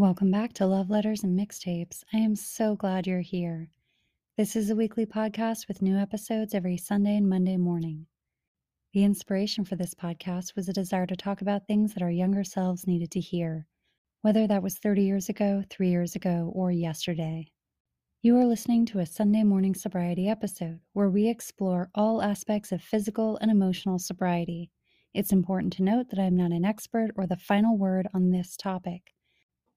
Welcome back to Love Letters and Mixtapes. I am so glad you're here. This is a weekly podcast with new episodes every Sunday and Monday morning. The inspiration for this podcast was a desire to talk about things that our younger selves needed to hear, whether that was 30 years ago, three years ago, or yesterday. You are listening to a Sunday morning sobriety episode where we explore all aspects of physical and emotional sobriety. It's important to note that I am not an expert or the final word on this topic.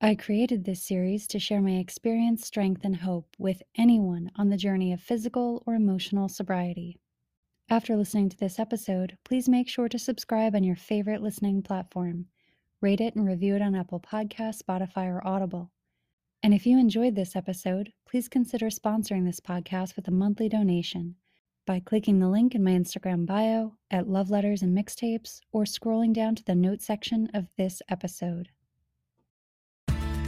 I created this series to share my experience, strength, and hope with anyone on the journey of physical or emotional sobriety. After listening to this episode, please make sure to subscribe on your favorite listening platform. Rate it and review it on Apple Podcasts, Spotify, or Audible. And if you enjoyed this episode, please consider sponsoring this podcast with a monthly donation by clicking the link in my Instagram bio at Love Letters and Mixtapes or scrolling down to the notes section of this episode.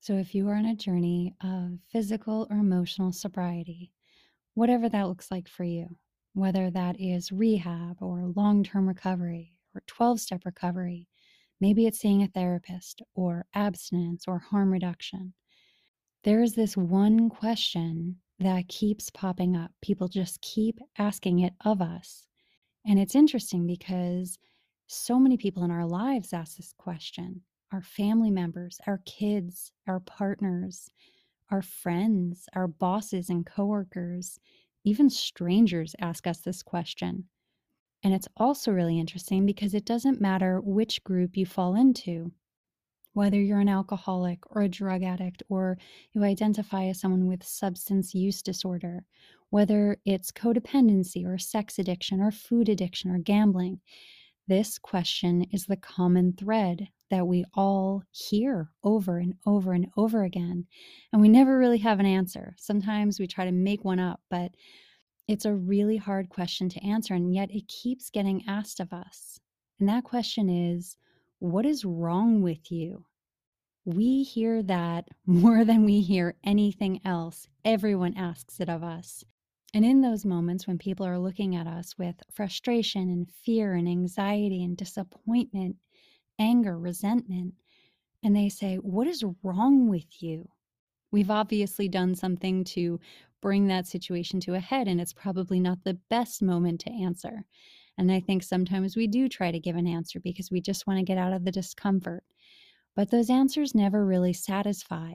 So, if you are on a journey of physical or emotional sobriety, whatever that looks like for you, whether that is rehab or long term recovery or 12 step recovery, maybe it's seeing a therapist or abstinence or harm reduction, there is this one question that keeps popping up. People just keep asking it of us. And it's interesting because so many people in our lives ask this question our family members, our kids, our partners, our friends, our bosses and coworkers, even strangers ask us this question. And it's also really interesting because it doesn't matter which group you fall into, whether you're an alcoholic or a drug addict, or you identify as someone with substance use disorder, whether it's codependency or sex addiction or food addiction or gambling. This question is the common thread that we all hear over and over and over again. And we never really have an answer. Sometimes we try to make one up, but it's a really hard question to answer. And yet it keeps getting asked of us. And that question is what is wrong with you? We hear that more than we hear anything else. Everyone asks it of us. And in those moments when people are looking at us with frustration and fear and anxiety and disappointment anger, resentment, and they say, What is wrong with you? We've obviously done something to bring that situation to a head, and it's probably not the best moment to answer. And I think sometimes we do try to give an answer because we just want to get out of the discomfort. But those answers never really satisfy.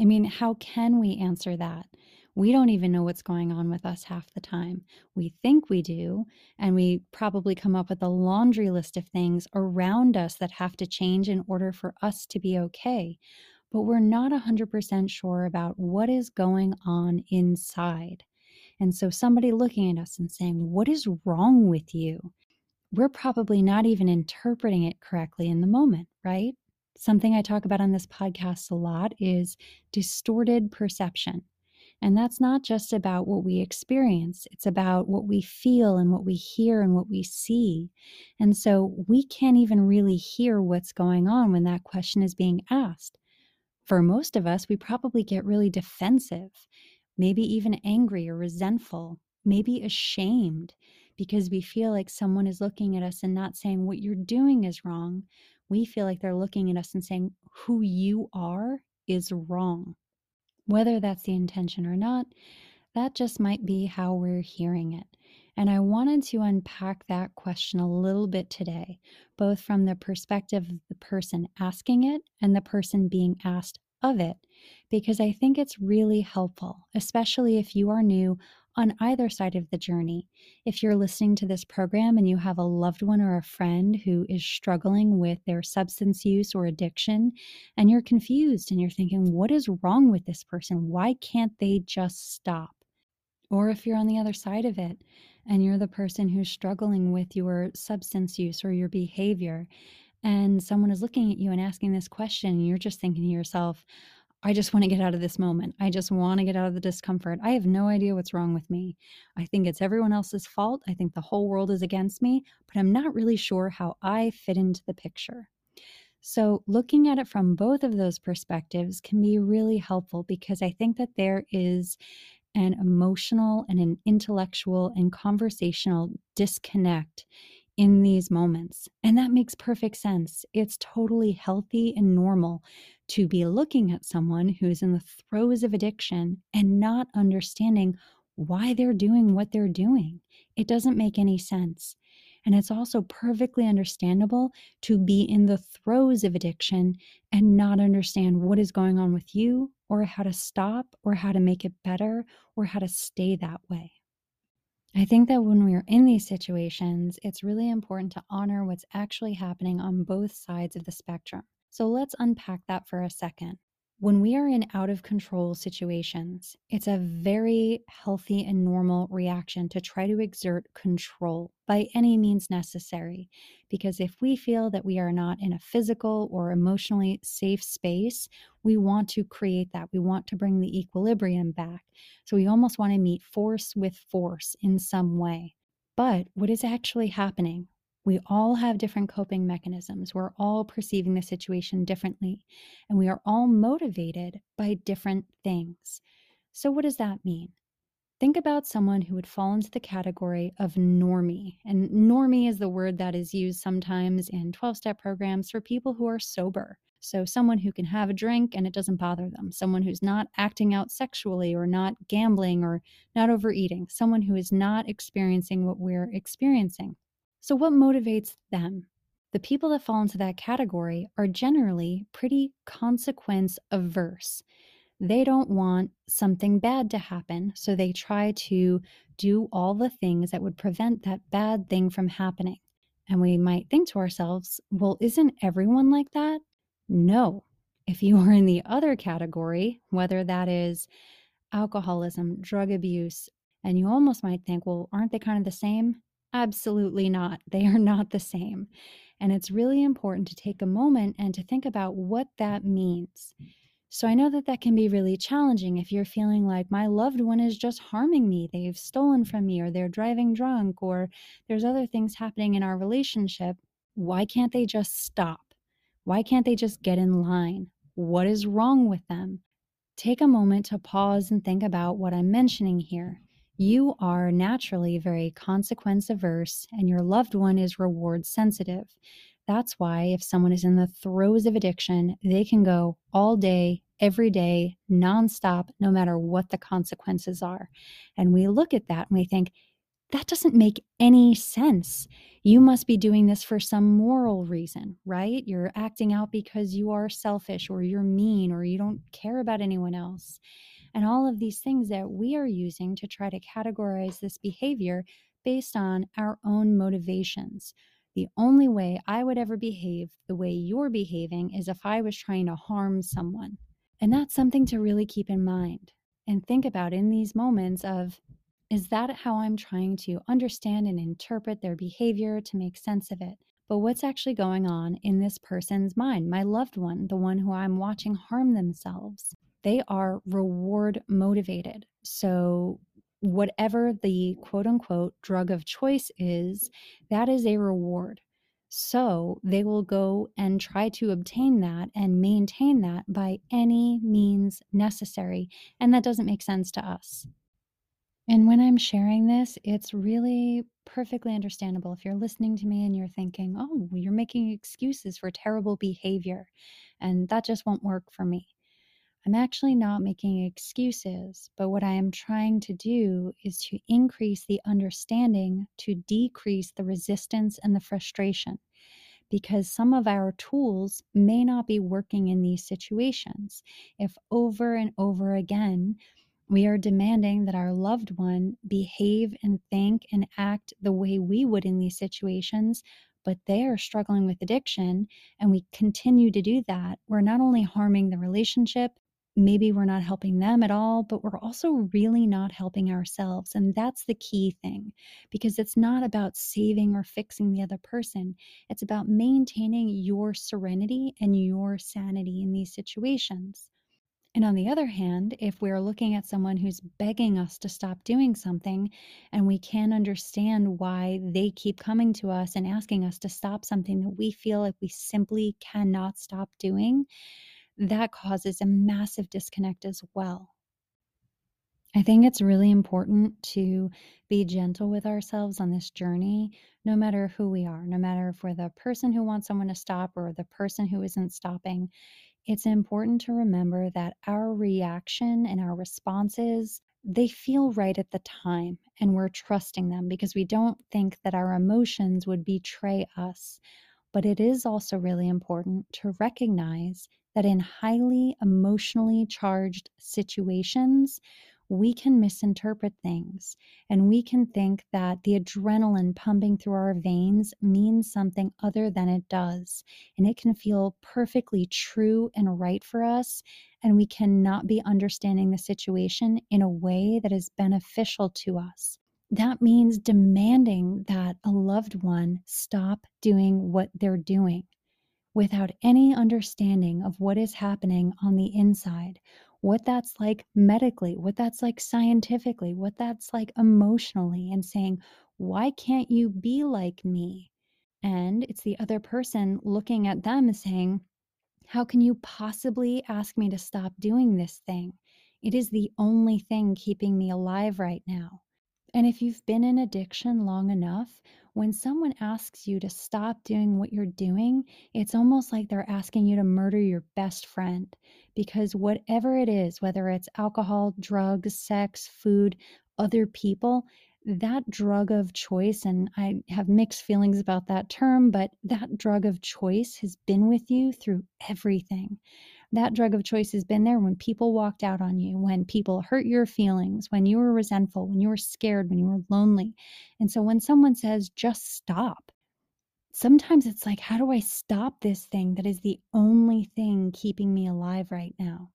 I mean, how can we answer that? We don't even know what's going on with us half the time. We think we do, and we probably come up with a laundry list of things around us that have to change in order for us to be okay. But we're not 100% sure about what is going on inside. And so, somebody looking at us and saying, What is wrong with you? We're probably not even interpreting it correctly in the moment, right? Something I talk about on this podcast a lot is distorted perception. And that's not just about what we experience, it's about what we feel and what we hear and what we see. And so we can't even really hear what's going on when that question is being asked. For most of us, we probably get really defensive, maybe even angry or resentful, maybe ashamed because we feel like someone is looking at us and not saying what you're doing is wrong. We feel like they're looking at us and saying who you are is wrong. Whether that's the intention or not, that just might be how we're hearing it. And I wanted to unpack that question a little bit today, both from the perspective of the person asking it and the person being asked of it, because I think it's really helpful, especially if you are new on either side of the journey. If you're listening to this program and you have a loved one or a friend who is struggling with their substance use or addiction, and you're confused and you're thinking, what is wrong with this person? Why can't they just stop? Or if you're on the other side of it and you're the person who's struggling with your substance use or your behavior, and someone is looking at you and asking this question, and you're just thinking to yourself, I just want to get out of this moment. I just want to get out of the discomfort. I have no idea what's wrong with me. I think it's everyone else's fault. I think the whole world is against me, but I'm not really sure how I fit into the picture. So, looking at it from both of those perspectives can be really helpful because I think that there is an emotional and an intellectual and conversational disconnect in these moments. And that makes perfect sense. It's totally healthy and normal to be looking at someone who's in the throes of addiction and not understanding why they're doing what they're doing. It doesn't make any sense. And it's also perfectly understandable to be in the throes of addiction and not understand what is going on with you or how to stop or how to make it better or how to stay that way. I think that when we are in these situations, it's really important to honor what's actually happening on both sides of the spectrum. So let's unpack that for a second. When we are in out of control situations, it's a very healthy and normal reaction to try to exert control by any means necessary. Because if we feel that we are not in a physical or emotionally safe space, we want to create that. We want to bring the equilibrium back. So we almost want to meet force with force in some way. But what is actually happening we all have different coping mechanisms. We're all perceiving the situation differently, and we are all motivated by different things. So, what does that mean? Think about someone who would fall into the category of normie. And normie is the word that is used sometimes in 12 step programs for people who are sober. So, someone who can have a drink and it doesn't bother them, someone who's not acting out sexually or not gambling or not overeating, someone who is not experiencing what we're experiencing. So, what motivates them? The people that fall into that category are generally pretty consequence averse. They don't want something bad to happen, so they try to do all the things that would prevent that bad thing from happening. And we might think to ourselves, well, isn't everyone like that? No. If you are in the other category, whether that is alcoholism, drug abuse, and you almost might think, well, aren't they kind of the same? Absolutely not. They are not the same. And it's really important to take a moment and to think about what that means. So I know that that can be really challenging if you're feeling like my loved one is just harming me. They've stolen from me, or they're driving drunk, or there's other things happening in our relationship. Why can't they just stop? Why can't they just get in line? What is wrong with them? Take a moment to pause and think about what I'm mentioning here you are naturally very consequence averse and your loved one is reward sensitive. That's why, if someone is in the throes of addiction, they can go all day, every day, nonstop, no matter what the consequences are. And we look at that and we think, that doesn't make any sense. You must be doing this for some moral reason, right? You're acting out because you are selfish or you're mean or you don't care about anyone else and all of these things that we are using to try to categorize this behavior based on our own motivations. The only way I would ever behave the way you're behaving is if I was trying to harm someone. And that's something to really keep in mind and think about in these moments of is that how I'm trying to understand and interpret their behavior to make sense of it? But what's actually going on in this person's mind, my loved one, the one who I'm watching harm themselves? They are reward motivated. So, whatever the quote unquote drug of choice is, that is a reward. So, they will go and try to obtain that and maintain that by any means necessary. And that doesn't make sense to us. And when I'm sharing this, it's really perfectly understandable. If you're listening to me and you're thinking, oh, you're making excuses for terrible behavior, and that just won't work for me. I'm actually not making excuses, but what I am trying to do is to increase the understanding to decrease the resistance and the frustration. Because some of our tools may not be working in these situations. If over and over again we are demanding that our loved one behave and think and act the way we would in these situations, but they are struggling with addiction, and we continue to do that, we're not only harming the relationship, maybe we're not helping them at all, but we're also really not helping ourselves. And that's the key thing because it's not about saving or fixing the other person, it's about maintaining your serenity and your sanity in these situations. And on the other hand, if we're looking at someone who's begging us to stop doing something and we can't understand why they keep coming to us and asking us to stop something that we feel like we simply cannot stop doing, that causes a massive disconnect as well. I think it's really important to be gentle with ourselves on this journey, no matter who we are, no matter if we're the person who wants someone to stop or the person who isn't stopping it's important to remember that our reaction and our responses they feel right at the time and we're trusting them because we don't think that our emotions would betray us but it is also really important to recognize that in highly emotionally charged situations we can misinterpret things and we can think that the adrenaline pumping through our veins means something other than it does. And it can feel perfectly true and right for us. And we cannot be understanding the situation in a way that is beneficial to us. That means demanding that a loved one stop doing what they're doing without any understanding of what is happening on the inside what that's like medically, what that's like scientifically, what that's like emotionally, and saying, Why can't you be like me? And it's the other person looking at them and saying, How can you possibly ask me to stop doing this thing? It is the only thing keeping me alive right now. And if you've been in addiction long enough, when someone asks you to stop doing what you're doing, it's almost like they're asking you to murder your best friend. Because whatever it is, whether it's alcohol, drugs, sex, food, other people, that drug of choice, and I have mixed feelings about that term, but that drug of choice has been with you through everything that drug of choice has been there when people walked out on you, when people hurt your feelings, when you were resentful, when you were scared, when you were lonely. And so when someone says, just stop, sometimes it's like, how do I stop this thing that is the only thing keeping me alive right now?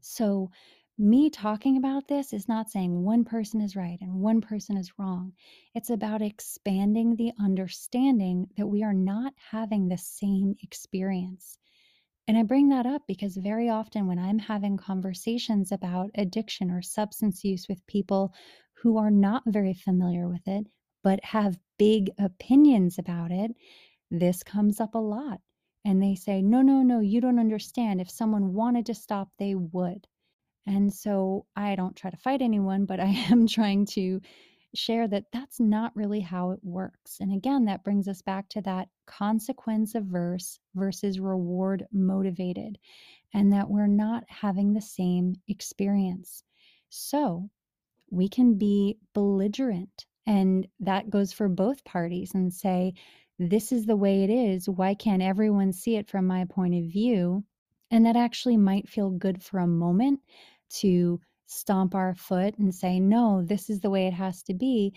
So, me talking about this is not saying one person is right and one person is wrong. It's about expanding the understanding that we are not having the same experience. And I bring that up because very often when I'm having conversations about addiction or substance use with people who are not very familiar with it, but have big opinions about it, this comes up a lot. And they say, no, no, no, you don't understand. If someone wanted to stop, they would. And so I don't try to fight anyone, but I am trying to share that that's not really how it works. And again, that brings us back to that consequence averse versus reward motivated, and that we're not having the same experience. So we can be belligerent, and that goes for both parties, and say, This is the way it is. Why can't everyone see it from my point of view? And that actually might feel good for a moment to stomp our foot and say, no, this is the way it has to be.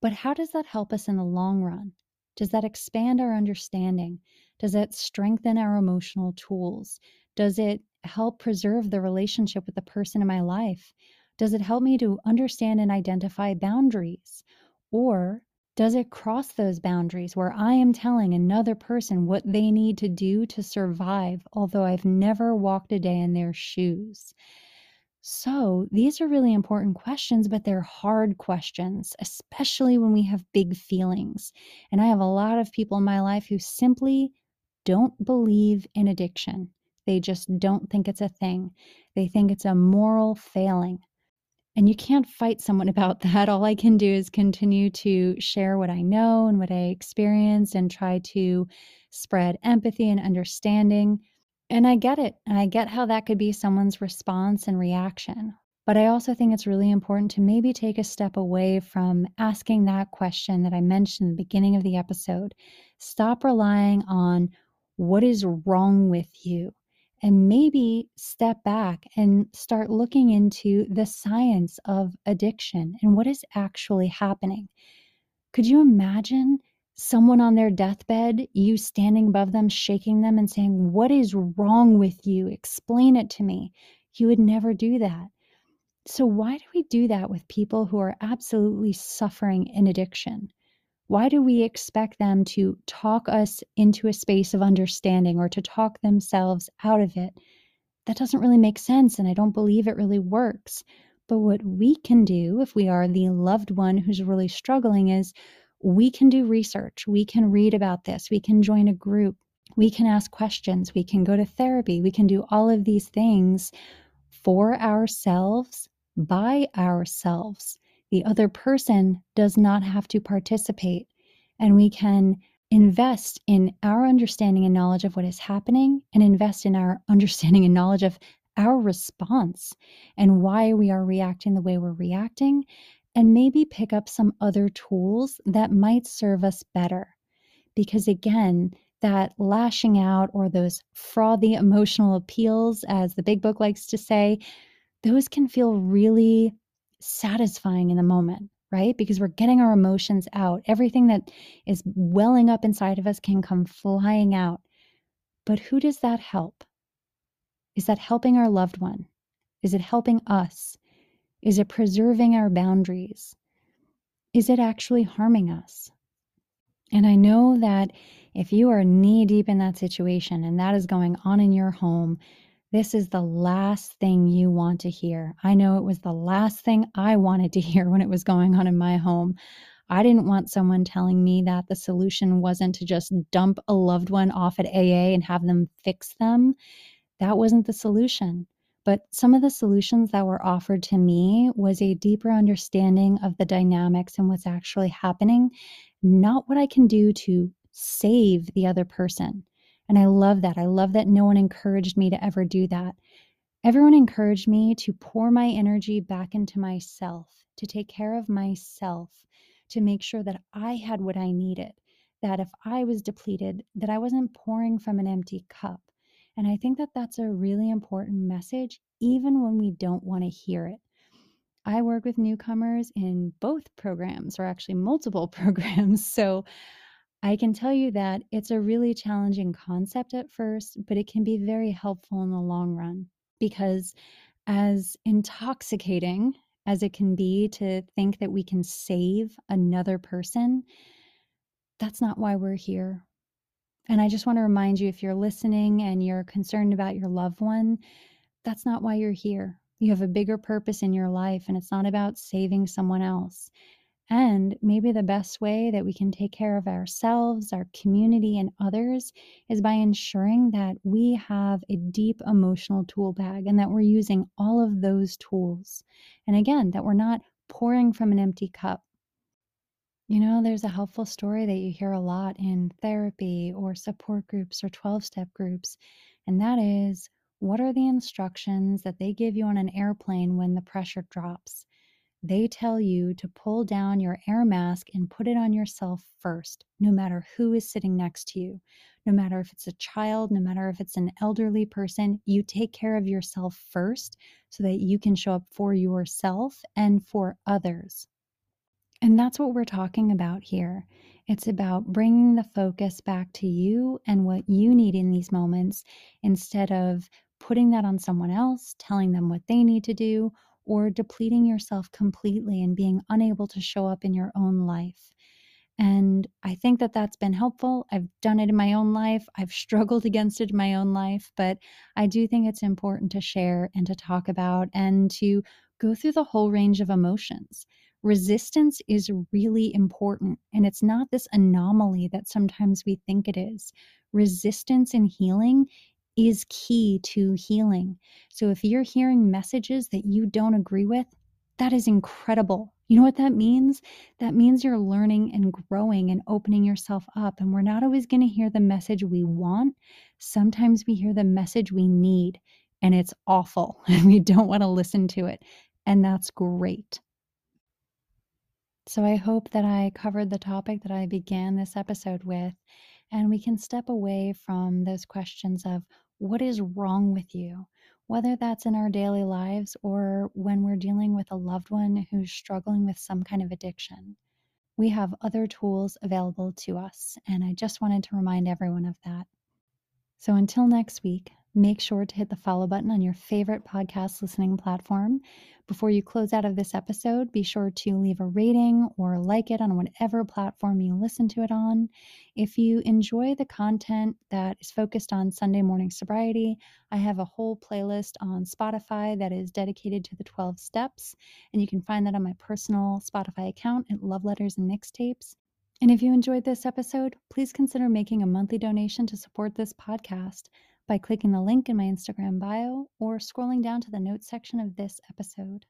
But how does that help us in the long run? Does that expand our understanding? Does it strengthen our emotional tools? Does it help preserve the relationship with the person in my life? Does it help me to understand and identify boundaries? Or does it cross those boundaries where I am telling another person what they need to do to survive, although I've never walked a day in their shoes? So, these are really important questions, but they're hard questions, especially when we have big feelings. And I have a lot of people in my life who simply don't believe in addiction. They just don't think it's a thing. They think it's a moral failing. And you can't fight someone about that. All I can do is continue to share what I know and what I experience and try to spread empathy and understanding and I get it. And I get how that could be someone's response and reaction. But I also think it's really important to maybe take a step away from asking that question that I mentioned in the beginning of the episode. Stop relying on what is wrong with you and maybe step back and start looking into the science of addiction and what is actually happening. Could you imagine someone on their deathbed, you standing above them, shaking them, and saying, What is wrong with you? Explain it to me. You would never do that. So, why do we do that with people who are absolutely suffering in addiction? Why do we expect them to talk us into a space of understanding or to talk themselves out of it? that doesn't really make sense and I don't believe it really works. But what we can do if we are the loved one who's really struggling is we can do research. We can read about this. We can join a group. We can ask questions. We can go to therapy. We can do all of these things for ourselves, by ourselves. The other person does not have to participate. And we can invest in our understanding and knowledge of what is happening and invest in our understanding and knowledge of our response and why we are reacting the way we're reacting, and maybe pick up some other tools that might serve us better. Because again, that lashing out or those frothy emotional appeals, as the big book likes to say, those can feel really satisfying in the moment right? Because we're getting our emotions out. Everything that is welling up inside of us can come flying out. But who does that help? Is that helping our loved one? Is it helping us? Is it preserving our boundaries? Is it actually harming us? And I know that if you are knee deep in that situation and that is going on in your home, this is the last thing you want to hear. I know it was the last thing I wanted to hear when it was going on in my home. I didn't want someone telling me that the solution wasn't to just dump a loved one off at AA and have them fix them. That wasn't the solution. But some of the solutions that were offered to me was a deeper understanding of the dynamics and what's actually happening, not what I can do to save the other person. And I love that. I love that no one encouraged me to ever do that. Everyone encouraged me to pour my energy back into myself, to take care of myself, to make sure that I had what I needed, that if I was depleted, that I wasn't pouring from an empty cup. And I think that that's a really important message, even when we don't want to hear it. I work with newcomers in both programs, or actually multiple programs. So I can tell you that it's a really challenging concept at first, but it can be very helpful in the long run because, as intoxicating as it can be to think that we can save another person, that's not why we're here. And I just want to remind you if you're listening and you're concerned about your loved one, that's not why you're here. You have a bigger purpose in your life, and it's not about saving someone else. And maybe the best way that we can take care of ourselves, our community, and others is by ensuring that we have a deep emotional tool bag and that we're using all of those tools. And again, that we're not pouring from an empty cup. You know, there's a helpful story that you hear a lot in therapy or support groups or 12 step groups, and that is what are the instructions that they give you on an airplane when the pressure drops? they tell you to pull down your air mask and put it on yourself first, no matter who is sitting next to you. No matter if it's a child, no matter if it's an elderly person, you take care of yourself first so that you can show up for yourself and for others. And that's what we're talking about here. It's about bringing the focus back to you and what you need in these moments instead of putting that on someone else, telling them what they need to do, or depleting yourself completely and being unable to show up in your own life. And I think that that's been helpful. I've done it in my own life. I've struggled against it in my own life, but I do think it's important to share and to talk about and to go through the whole range of emotions. Resistance is really important, and it's not this anomaly that sometimes we think it is. Resistance in healing is key to healing. So if you're hearing messages that you don't agree with, that is incredible. You know what that means? That means you're learning and growing and opening yourself up. And we're not always going to hear the message we want. Sometimes we hear the message we need, and it's awful, and we don't want to listen to it. And that's great. So I hope that I covered the topic that I began this episode with, and we can step away from those questions of what is wrong with you, whether that's in our daily lives or when we're dealing with a loved one who's struggling with some kind of addiction. We have other tools available to us, and I just wanted to remind everyone of that. So until next week, make sure to hit the follow button on your favorite podcast listening platform. Before you close out of this episode, be sure to leave a rating or like it on whatever platform you listen to it on. If you enjoy the content that is focused on Sunday morning sobriety, I have a whole playlist on Spotify that is dedicated to the 12 steps, and you can find that on my personal Spotify account at Love Letters and Mixtapes. And if you enjoyed this episode, please consider making a monthly donation to support this podcast by clicking the link in my Instagram bio or scrolling down to the notes section of this episode.